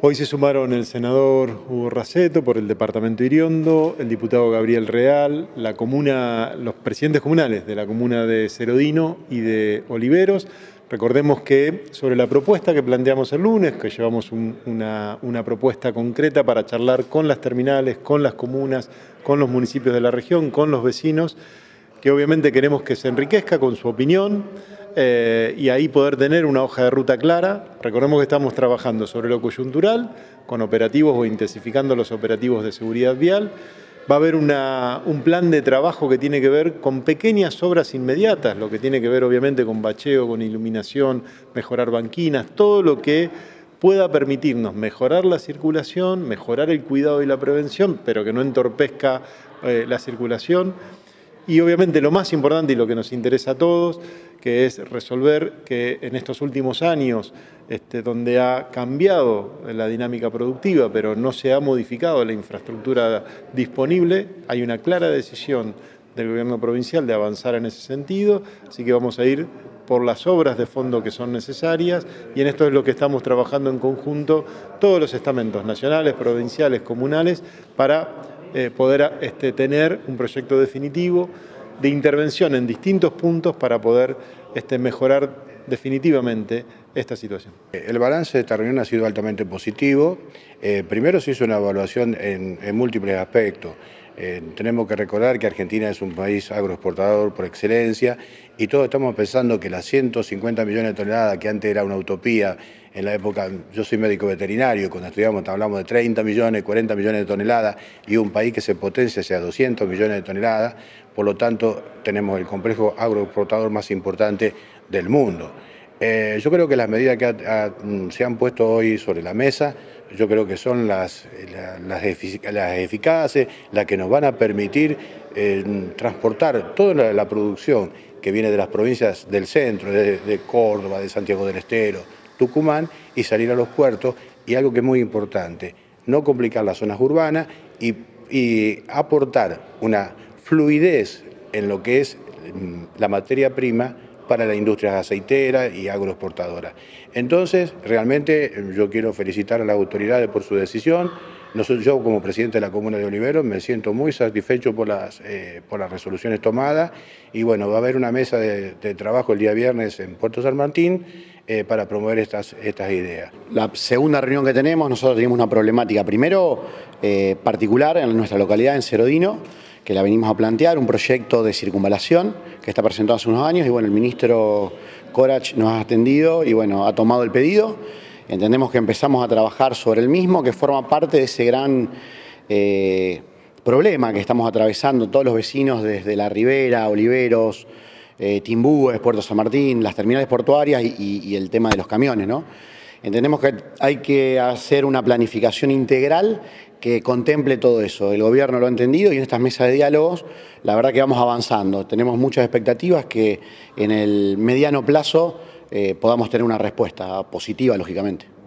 Hoy se sumaron el senador Hugo Raceto por el departamento Iriondo, el diputado Gabriel Real, la comuna, los presidentes comunales de la comuna de Cerodino y de Oliveros. Recordemos que sobre la propuesta que planteamos el lunes, que llevamos una, una propuesta concreta para charlar con las terminales, con las comunas, con los municipios de la región, con los vecinos, que obviamente queremos que se enriquezca con su opinión eh, y ahí poder tener una hoja de ruta clara. Recordemos que estamos trabajando sobre lo coyuntural, con operativos o intensificando los operativos de seguridad vial. Va a haber un plan de trabajo que tiene que ver con pequeñas obras inmediatas, lo que tiene que ver obviamente con bacheo, con iluminación, mejorar banquinas, todo lo que pueda permitirnos mejorar la circulación, mejorar el cuidado y la prevención, pero que no entorpezca eh, la circulación y obviamente lo más importante y lo que nos interesa a todos, que es resolver que en estos últimos años, este, donde ha cambiado la dinámica productiva, pero no se ha modificado la infraestructura disponible, hay una clara decisión del gobierno provincial de avanzar en ese sentido, así que vamos a ir por las obras de fondo que son necesarias. Y en esto es lo que estamos trabajando en conjunto todos los estamentos nacionales, provinciales, comunales, para eh, poder este, tener un proyecto definitivo de intervención en distintos puntos para poder este, mejorar definitivamente esta situación. El balance de esta reunión ha sido altamente positivo. Eh, primero se hizo una evaluación en, múltiples aspectos. Eh, tenemos que recordar que Argentina es un país agroexportador por excelencia y todos estamos pensando que las 150 millones de toneladas que antes era una utopía en la época, yo soy médico veterinario, cuando estudiamos hablamos de 30 millones, 40 millones de toneladas y un país que se potencia hacia 200 millones de toneladas, por lo tanto tenemos el complejo agroexportador más importante del mundo. Eh, yo creo que las medidas que se han puesto hoy sobre la mesa, yo creo que son las, las, eficaces, las que nos van a permitir eh, transportar toda la, producción que viene de las provincias del centro, de Córdoba, de Santiago del Estero, Tucumán y salir a los puertos. Y algo que es muy importante, no complicar las zonas urbanas y, aportar una fluidez en lo que es mm, la materia prima para la industria aceitera y agroexportadora. Entonces, realmente yo quiero felicitar a las autoridades por su decisión. yo como presidente de la Comuna de Olivero me siento muy satisfecho por las, eh, por las resoluciones tomadas y bueno, va a haber una mesa de, de trabajo el día viernes en Puerto San Martín eh, para promover estas, estas ideas. La segunda reunión que tenemos, nosotros tenemos una problemática, primero eh, particular en nuestra localidad, en Cerodino, que la venimos a plantear, un proyecto de circunvalación que está presentado hace unos años y bueno, el ministro Corach nos ha atendido y bueno, ha tomado el pedido. Entendemos que empezamos a trabajar sobre el mismo, que forma parte de ese gran eh, problema que estamos atravesando todos los vecinos desde la Ribera, Oliveros, eh, Timbúes, Puerto San Martín, las terminales portuarias y, el tema de los camiones. ¿no? Entendemos que hay que hacer una planificación integral que contemple todo eso. El gobierno lo ha entendido y en estas mesas de diálogos la verdad que vamos avanzando. Tenemos muchas expectativas que en el mediano plazo eh, podamos tener una respuesta positiva, lógicamente.